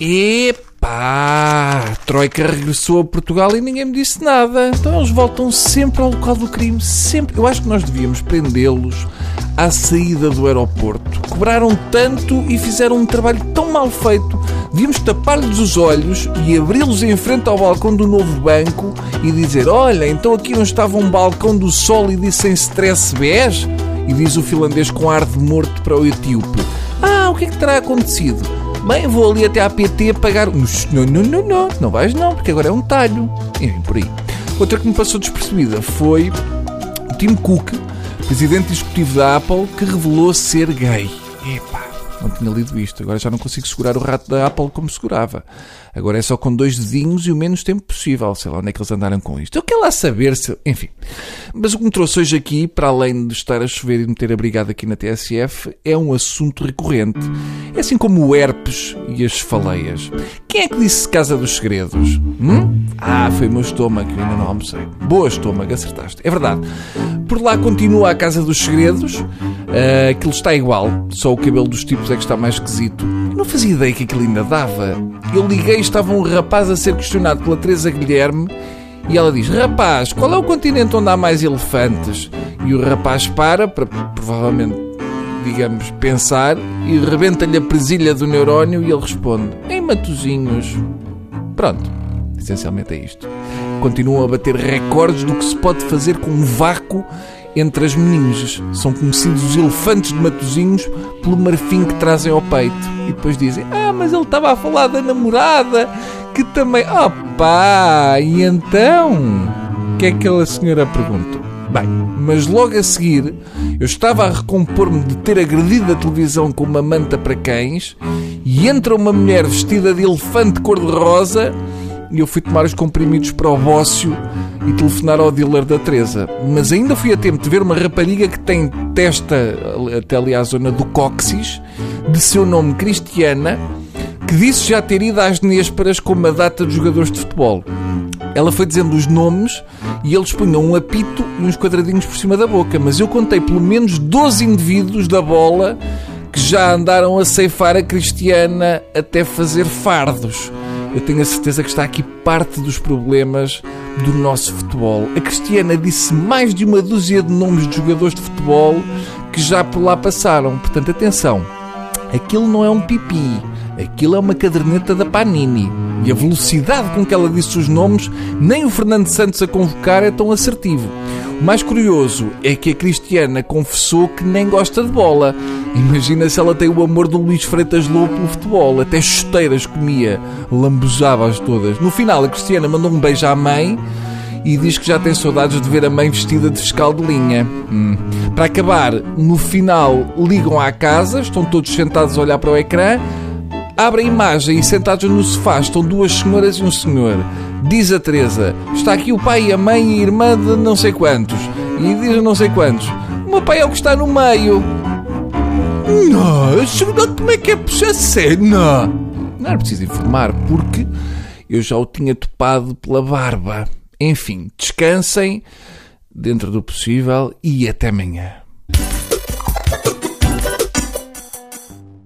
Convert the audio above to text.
Epá! A Troika regressou a Portugal e ninguém me disse nada. Então eles voltam sempre ao local do crime. Sempre. Eu acho que nós devíamos prendê-los à saída do aeroporto. Cobraram tanto e fizeram um trabalho tão mal feito. Devíamos tapar-lhes os olhos e abri-los em frente ao balcão do novo banco e dizer: Olha, então aqui não estava um balcão do sol e disse em stress bés? E diz o finlandês com ar de morto para o etíope: Ah, o que é que terá acontecido? Bem, vou ali até à PT pagar. Não, não, não, não, não vais não, porque agora é um talho. Enfim, por aí. Outra que me passou despercebida foi o Tim Cook, presidente executivo da Apple, que revelou ser gay. Não tinha lido isto. Agora já não consigo segurar o rato da Apple como segurava. Agora é só com dois dedinhos e o menos tempo possível. Sei lá onde é que eles andaram com isto. Eu quero lá saber se. Enfim. Mas o que me trouxe hoje aqui, para além de estar a chover e de me ter abrigado aqui na TSF, é um assunto recorrente. É assim como o herpes e as faleias. Quem é que disse Casa dos Segredos? Hum? Ah, foi o meu estômago, ainda não almocei. Boa estômago, acertaste. É verdade. Por lá continua a Casa dos Segredos. Uh, aquilo está igual, só o cabelo dos tipos é que está mais esquisito. Eu não fazia ideia que aquilo ainda dava. Eu liguei e estava um rapaz a ser questionado pela Teresa Guilherme e ela diz: Rapaz, qual é o continente onde há mais elefantes? E o rapaz para, para provavelmente, digamos, pensar e rebenta-lhe a presilha do neurónio e ele responde: Em Matozinhos. Pronto, essencialmente é isto. Continuam a bater recordes do que se pode fazer com um vácuo entre as meninges. São conhecidos os elefantes de Matozinhos pelo marfim que trazem ao peito. E depois dizem: Ah, mas ele estava a falar da namorada, que também. Pá, e então? O que é que aquela senhora perguntou? Bem, mas logo a seguir eu estava a recompor-me de ter agredido a televisão com uma manta para cães e entra uma mulher vestida de elefante cor-de-rosa e eu fui tomar os comprimidos para o bócio e telefonar ao dealer da Teresa. Mas ainda fui a tempo de ver uma rapariga que tem testa até ali à zona do cóccix, de seu nome Cristiana, que disse já ter ido às Nésperas com uma data de jogadores de futebol. Ela foi dizendo os nomes e eles punham um apito e uns quadradinhos por cima da boca, mas eu contei pelo menos 12 indivíduos da bola que já andaram a ceifar a Cristiana até fazer fardos eu tenho a certeza que está aqui parte dos problemas do nosso futebol. A Cristiana disse mais de uma dúzia de nomes de jogadores de futebol que já por lá passaram. Portanto, atenção, aquilo não é um pipi, aquilo é uma caderneta da Panini. E a velocidade com que ela disse os nomes, nem o Fernando Santos a convocar é tão assertivo. O mais curioso é que a Cristiana confessou que nem gosta de bola. Imagina se ela tem o amor do Luís Freitas Lobo pelo futebol. Até chuteiras comia, lambuzava-as todas. No final, a Cristiana mandou um beijo à mãe e diz que já tem saudades de ver a mãe vestida de fiscal de linha. Hum. Para acabar, no final ligam à casa, estão todos sentados a olhar para o ecrã, abrem a imagem e sentados no sofá estão duas senhoras e um senhor. Diz a Teresa: Está aqui o pai, a mãe e a irmã de não sei quantos. E diz não sei quantos: O meu pai é o que está no meio. Não, como é que é puxar cena? Não era preciso informar, porque eu já o tinha topado pela barba. Enfim, descansem dentro do possível e até amanhã.